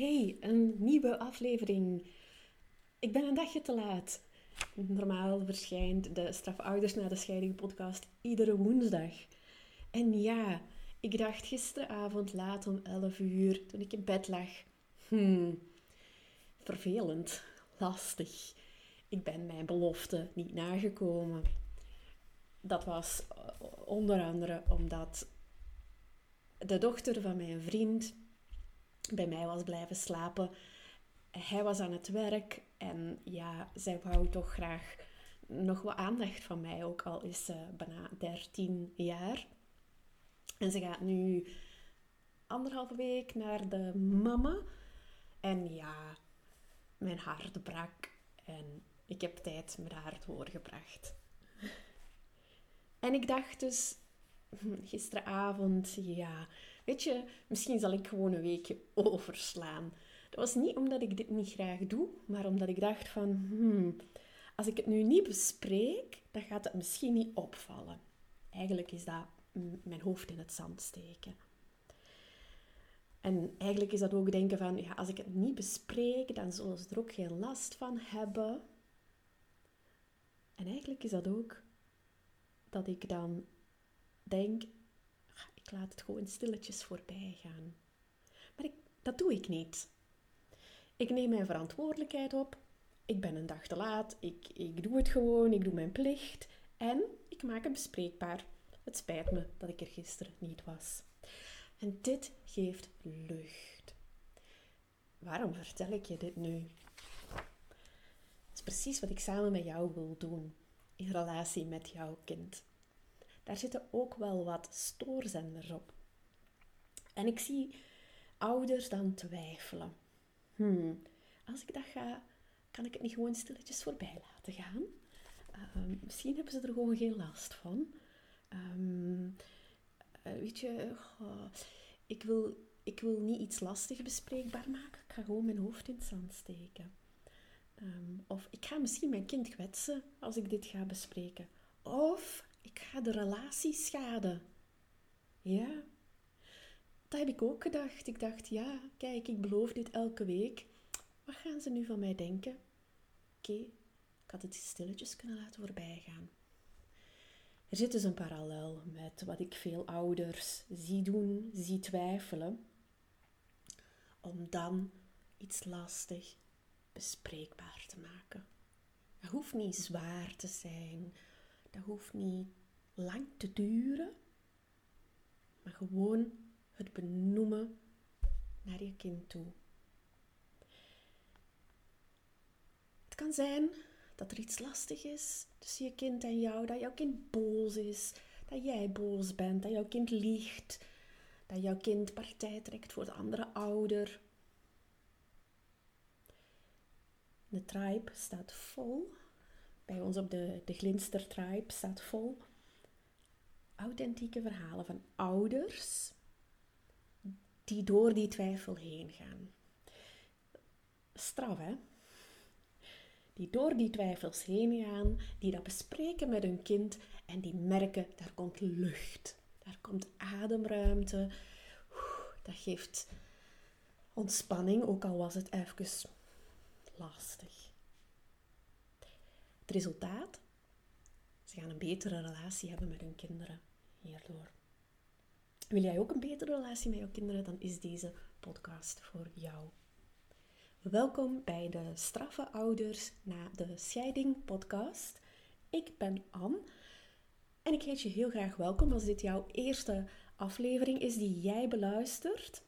Hey, een nieuwe aflevering. Ik ben een dagje te laat. Normaal verschijnt de Strafouders na de Scheiding podcast iedere woensdag. En ja, ik dacht gisteravond laat om 11 uur, toen ik in bed lag. Hmm, vervelend, lastig. Ik ben mijn belofte niet nagekomen. Dat was eh, onder andere omdat de dochter van mijn vriend bij mij was blijven slapen. Hij was aan het werk en ja, zij wou toch graag nog wat aandacht van mij, ook al is ze bijna 13 jaar. En ze gaat nu anderhalve week naar de mama. En ja, mijn hart brak en ik heb tijd met haar doorgebracht. En ik dacht dus gisteravond, ja, weet je, misschien zal ik gewoon een weekje overslaan. Dat was niet omdat ik dit niet graag doe, maar omdat ik dacht van, hmm, als ik het nu niet bespreek, dan gaat het misschien niet opvallen. Eigenlijk is dat mijn hoofd in het zand steken. En eigenlijk is dat ook denken van, ja, als ik het niet bespreek, dan zullen ze er ook geen last van hebben. En eigenlijk is dat ook dat ik dan denk, laat het gewoon stilletjes voorbij gaan. Maar ik, dat doe ik niet. Ik neem mijn verantwoordelijkheid op. Ik ben een dag te laat. Ik, ik doe het gewoon. Ik doe mijn plicht. En ik maak het bespreekbaar. Het spijt me dat ik er gisteren niet was. En dit geeft lucht. Waarom vertel ik je dit nu? Het is precies wat ik samen met jou wil doen in relatie met jouw kind daar zitten ook wel wat stoorzenders op. En ik zie ouders dan twijfelen. Hmm, als ik dat ga, kan ik het niet gewoon stilletjes voorbij laten gaan? Ehm, misschien hebben ze er gewoon geen last van. Ehm, eh, weet je, ik, wil, ik wil niet iets lastig bespreekbaar maken. Ik ga gewoon mijn hoofd in het zand steken. Ehm, of ik ga misschien mijn kind kwetsen als ik dit ga bespreken. Of ik ga de relatie schaden. Ja, dat heb ik ook gedacht. Ik dacht, ja, kijk, ik beloof dit elke week. Wat gaan ze nu van mij denken? Oké, ik had het stilletjes kunnen laten voorbijgaan. Er zit dus een parallel met wat ik veel ouders zie doen, zie twijfelen, om dan iets lastig bespreekbaar te maken. Het hoeft niet zwaar te zijn, dat hoeft niet lang te duren, maar gewoon het benoemen naar je kind toe. Het kan zijn dat er iets lastig is tussen je kind en jou, dat jouw kind boos is, dat jij boos bent, dat jouw kind liegt, dat jouw kind partij trekt voor de andere ouder. De tribe staat vol bij ons op de, de Glinster Tribe staat vol authentieke verhalen van ouders die door die twijfel heen gaan. Straf, hè? Die door die twijfels heen gaan, die dat bespreken met hun kind en die merken, daar komt lucht, daar komt ademruimte. Dat geeft ontspanning, ook al was het even lastig. Het resultaat? Ze gaan een betere relatie hebben met hun kinderen hierdoor. Wil jij ook een betere relatie met jouw kinderen? Dan is deze podcast voor jou. Welkom bij de Straffe Ouders na de Scheiding podcast. Ik ben Anne en ik heet je heel graag welkom als dit jouw eerste aflevering is die jij beluistert.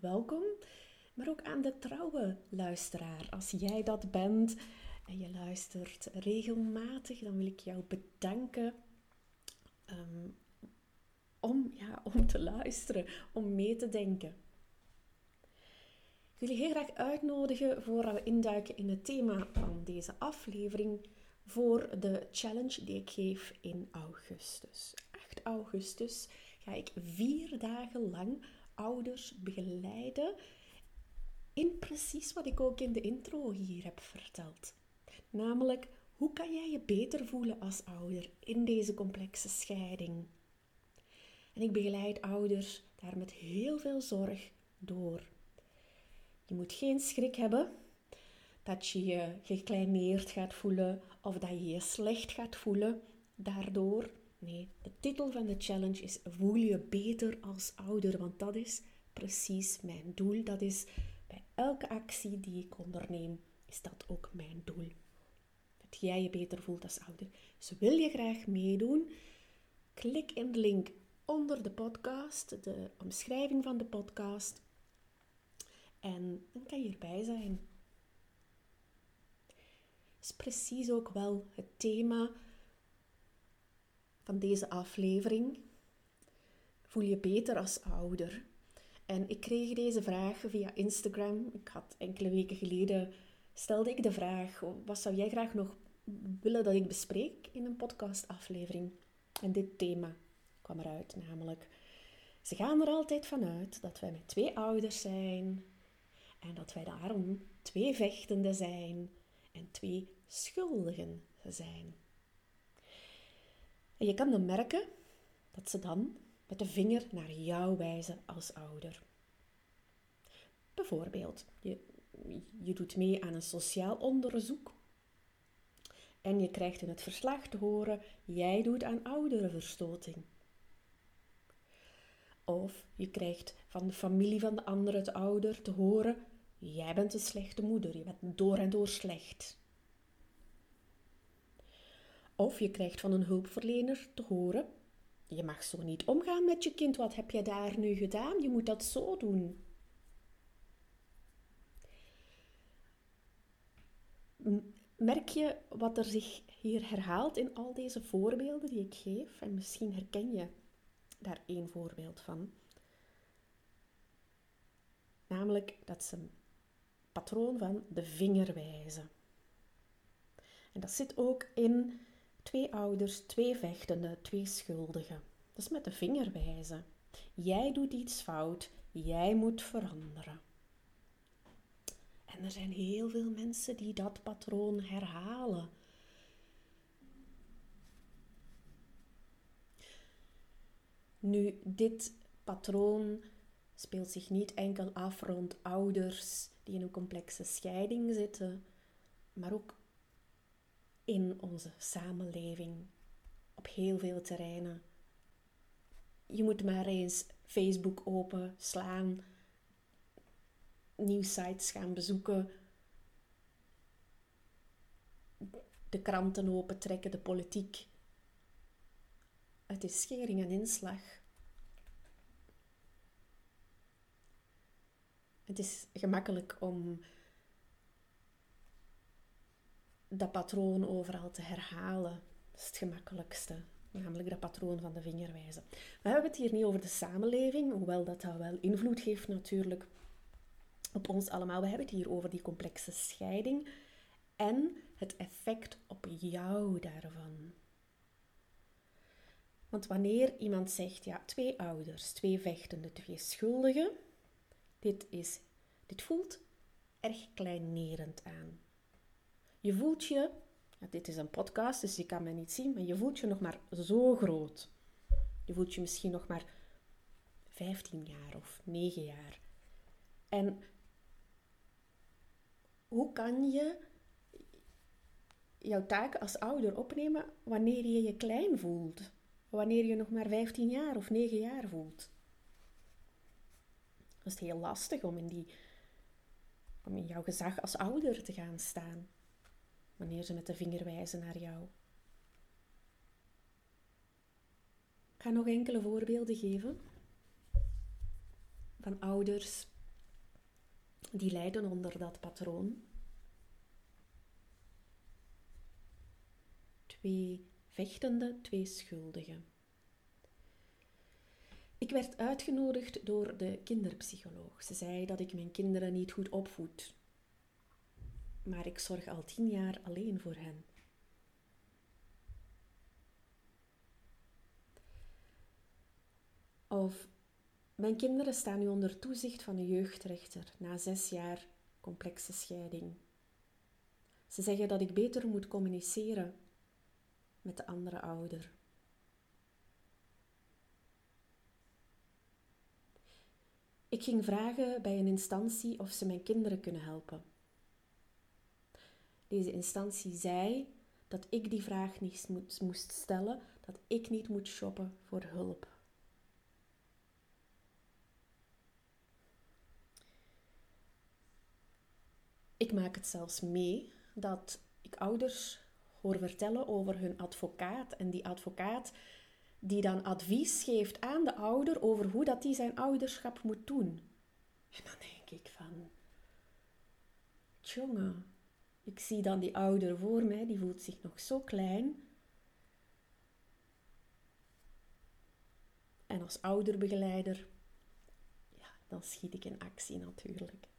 Welkom, maar ook aan de trouwe luisteraar. Als jij dat bent, en je luistert regelmatig, dan wil ik jou bedanken ehm, om, ja, om te luisteren, om mee te denken. Ik wil je heel graag uitnodigen voordat we induiken in het thema van deze aflevering voor de challenge die ik geef in augustus. 8 augustus ga ik vier dagen lang ouders begeleiden in precies wat ik ook in de intro hier heb verteld. Namelijk, hoe kan jij je beter voelen als ouder in deze complexe scheiding? En ik begeleid ouders daar met heel veel zorg door. Je moet geen schrik hebben dat je je gekleineerd gaat voelen of dat je je slecht gaat voelen daardoor. Nee, de titel van de challenge is Voel je beter als ouder, want dat is precies mijn doel. Dat is bij elke actie die ik onderneem, is dat ook mijn doel. Dat jij je beter voelt als ouder. Dus wil je graag meedoen? Klik in de link onder de podcast, de omschrijving van de podcast. En dan kan je erbij zijn. Dat is precies ook wel het thema van deze aflevering. Voel je beter als ouder? En ik kreeg deze vraag via Instagram. Ik had enkele weken geleden stelde ik de vraag: wat zou jij graag nog willen dat ik bespreek in een podcastaflevering? En dit thema kwam eruit, namelijk: ze gaan er altijd vanuit dat wij met twee ouders zijn en dat wij daarom twee vechtenden zijn en twee schuldigen zijn. En je kan dan merken dat ze dan met de vinger naar jou wijzen als ouder. Bijvoorbeeld, je, je doet mee aan een sociaal onderzoek en je krijgt in het verslag te horen: jij doet aan ouderenverstoting. Of je krijgt van de familie van de andere het ouder te horen: jij bent een slechte moeder, je bent door en door slecht. Of je krijgt van een hulpverlener te horen: je mag zo niet omgaan met je kind, wat heb je daar nu gedaan? Je moet dat zo doen. Merk je wat er zich hier herhaalt in al deze voorbeelden die ik geef? En misschien herken je daar één voorbeeld van. Namelijk dat ze patroon van de vinger wijzen. En dat zit ook in twee ouders, twee vechtende, twee schuldigen. Dat is met de vinger wijzen. Jij doet iets fout, jij moet veranderen. En er zijn heel veel mensen die dat patroon herhalen. Nu, dit patroon speelt zich niet enkel af rond ouders die in een complexe scheiding zitten, maar ook in onze samenleving op heel veel terreinen. Je moet maar eens Facebook open slaan, nieuwsites gaan bezoeken, de kranten opentrekken, de politiek. Het is schering en inslag. Het is gemakkelijk om dat patroon overal te herhalen. Dat is het gemakkelijkste. Namelijk dat patroon van de vingerwijzen. We hebben het hier niet over de samenleving, hoewel dat, dat wel invloed heeft natuurlijk op ons allemaal. We hebben het hier over die complexe scheiding en het effect op jou daarvan. Want wanneer iemand zegt, ja, twee ouders, twee vechtende, twee schuldigen, dit, is, dit voelt erg kleinerend aan. Je voelt je, dit is een podcast, dus je kan me niet zien, maar je voelt je nog maar zo groot. Je voelt je misschien nog maar 15 jaar of 9 jaar. En hoe kan je jouw taken als ouder opnemen wanneer je je klein voelt? Wanneer je nog maar 15 jaar of 9 jaar voelt? Dat is heel lastig om in, die, om in jouw gezag als ouder te gaan staan. Wanneer ze met de vinger wijzen naar jou. Ik ga nog enkele voorbeelden geven van ouders die lijden onder dat patroon. Twee vechtende, twee schuldigen. Ik werd uitgenodigd door de kinderpsycholoog. Ze zei dat ik mijn kinderen niet goed opvoed. Maar ik zorg al tien jaar alleen voor hen. Of mijn kinderen staan nu onder toezicht van een jeugdrechter na zes jaar complexe scheiding. Ze zeggen dat ik beter moet communiceren met de andere ouder. Ik ging vragen bij een instantie of ze mijn kinderen kunnen helpen. Deze instantie zei dat ik die vraag niet moest stellen, dat ik niet moet shoppen voor hulp. Ik maak het zelfs mee dat ik ouders hoor vertellen over hun advocaat en die advocaat die dan advies geeft aan de ouder over hoe dat die zijn ouderschap moet doen. En dan denk ik van, jongen, ik zie dan die ouder voor mij, die voelt zich nog zo klein. En als ouderbegeleider, ja, dan schiet ik in actie natuurlijk.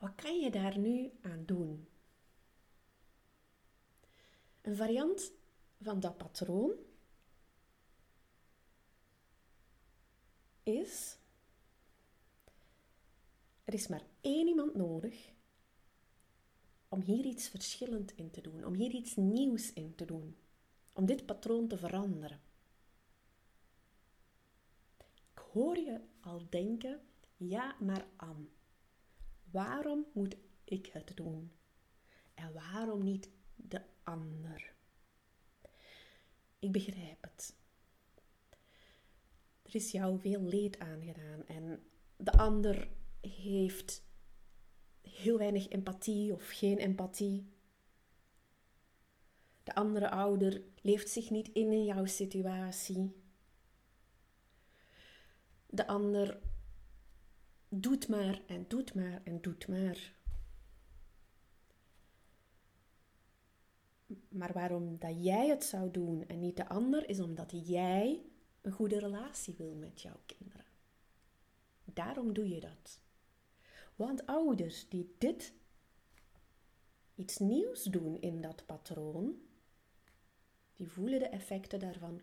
Wat kan je daar nu aan doen? Een variant van dat patroon is: er is maar één iemand nodig om hier iets verschillend in te doen, om hier iets nieuws in te doen, om dit patroon te veranderen. Ik hoor je al denken: ja, maar Anne, waarom moet ik het doen? En waarom niet de ander. Ik begrijp het. Er is jou veel leed aangedaan en de ander heeft heel weinig empathie of geen empathie. De andere ouder leeft zich niet in in jouw situatie. De ander doet maar en doet maar en doet maar. Maar waarom dat jij het zou doen en niet de ander, is omdat jij een goede relatie wil met jouw kinderen. Daarom doe je dat. Want ouders die dit iets nieuws doen in dat patroon, die voelen de effecten daarvan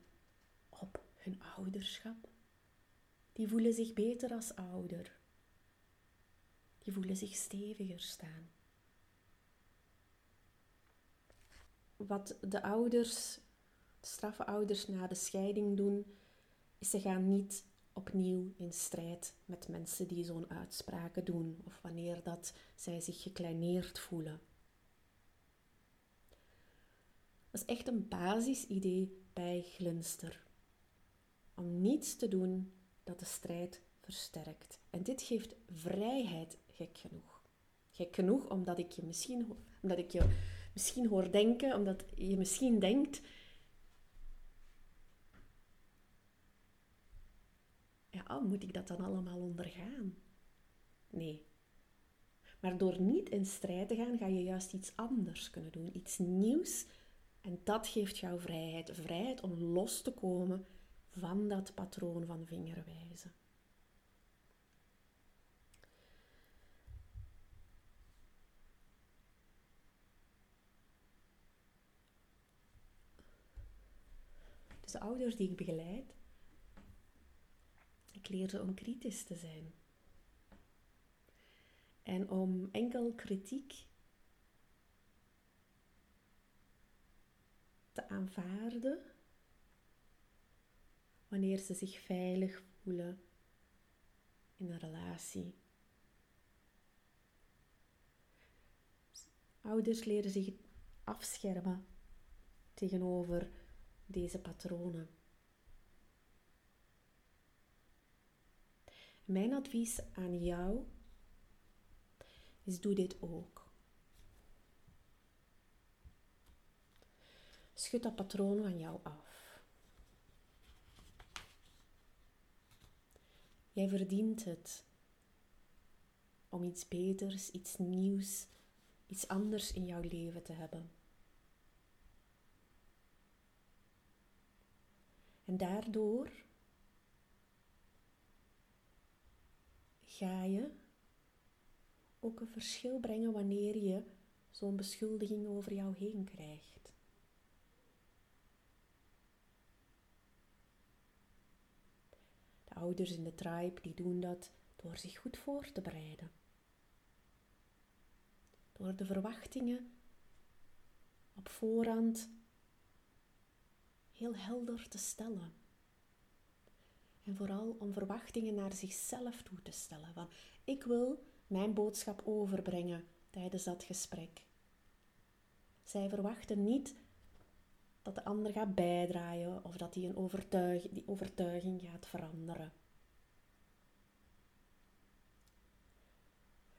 op hun ouderschap. Die voelen zich beter als ouder. Die voelen zich steviger staan. wat de ouders, de straffe ouders na de scheiding doen, is ze gaan niet opnieuw in strijd met mensen die zo'n uitspraken doen of wanneer dat zij zich gekleineerd voelen. Dat is echt een basisidee bij Glinster. Om niets te doen dat de strijd versterkt. En dit geeft vrijheid, gek genoeg. Gek genoeg omdat ik je misschien, omdat ik je misschien hoor denken, omdat je misschien denkt. Ja, moet ik dat dan allemaal ondergaan? Nee. Maar door niet in strijd te gaan, ga je juist iets anders kunnen doen, iets nieuws. En dat geeft jou vrijheid. Vrijheid om los te komen van dat patroon van vingerwijzen. De ouders die ik begeleid, ik leer ze om kritisch te zijn. En om enkel kritiek te aanvaarden wanneer ze zich veilig voelen in een relatie. Ouders leren zich afschermen tegenover deze patronen. Mijn advies aan jou is doe dit ook. Schud dat patroon van jou af. Jij verdient het om iets beters, iets nieuws, iets anders in jouw leven te hebben. En daardoor ga je ook een verschil brengen wanneer je zo'n beschuldiging over jou heen krijgt. De ouders in de tribe die doen dat door zich goed voor te bereiden. Door de verwachtingen op voorhand heel helder te stellen. En vooral om verwachtingen naar zichzelf toe te stellen. Van ik wil mijn boodschap overbrengen tijdens dat gesprek. Zij verwachten niet dat de ander gaat bijdraaien of dat die, een overtuiging, die overtuiging gaat veranderen.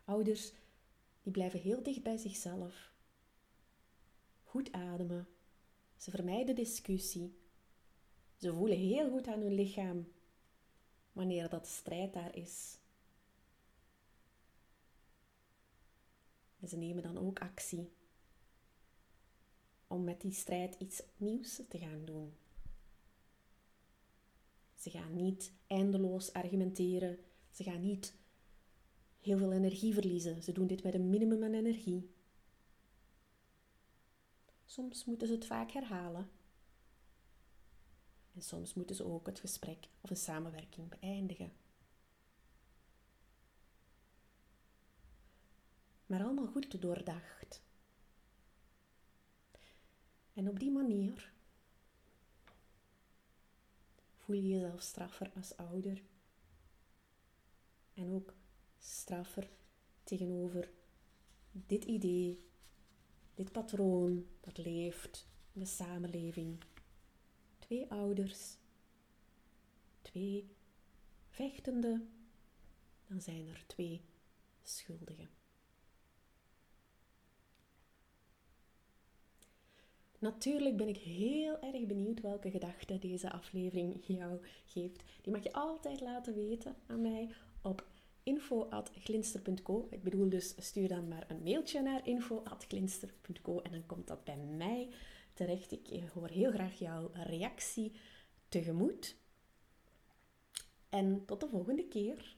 Ouders die blijven heel dicht bij zichzelf. Goed ademen. Ze vermijden discussie. Ze voelen heel goed aan hun lichaam wanneer dat strijd daar is. En ze nemen dan ook actie om met die strijd iets nieuws te gaan doen. Ze gaan niet eindeloos argumenteren. Ze gaan niet heel veel energie verliezen. Ze doen dit met een minimum aan energie. Soms moeten ze het vaak herhalen. En soms moeten ze ook het gesprek of een samenwerking beëindigen. Maar allemaal goed doordacht. En op die manier voel je jezelf straffer als ouder. En ook straffer tegenover dit idee, dit patroon dat leeft in de samenleving. Twee ouders, twee vechtende, dan zijn er twee schuldigen. Natuurlijk ben ik heel erg benieuwd welke gedachten deze aflevering jou geeft. Die mag je altijd laten weten aan mij op info.glinster.co. Ik bedoel dus, stuur dan maar een mailtje naar info.glinster.co en dan komt dat bij mij terecht. Ik hoor heel graag jouw reactie tegemoet. En tot de volgende keer.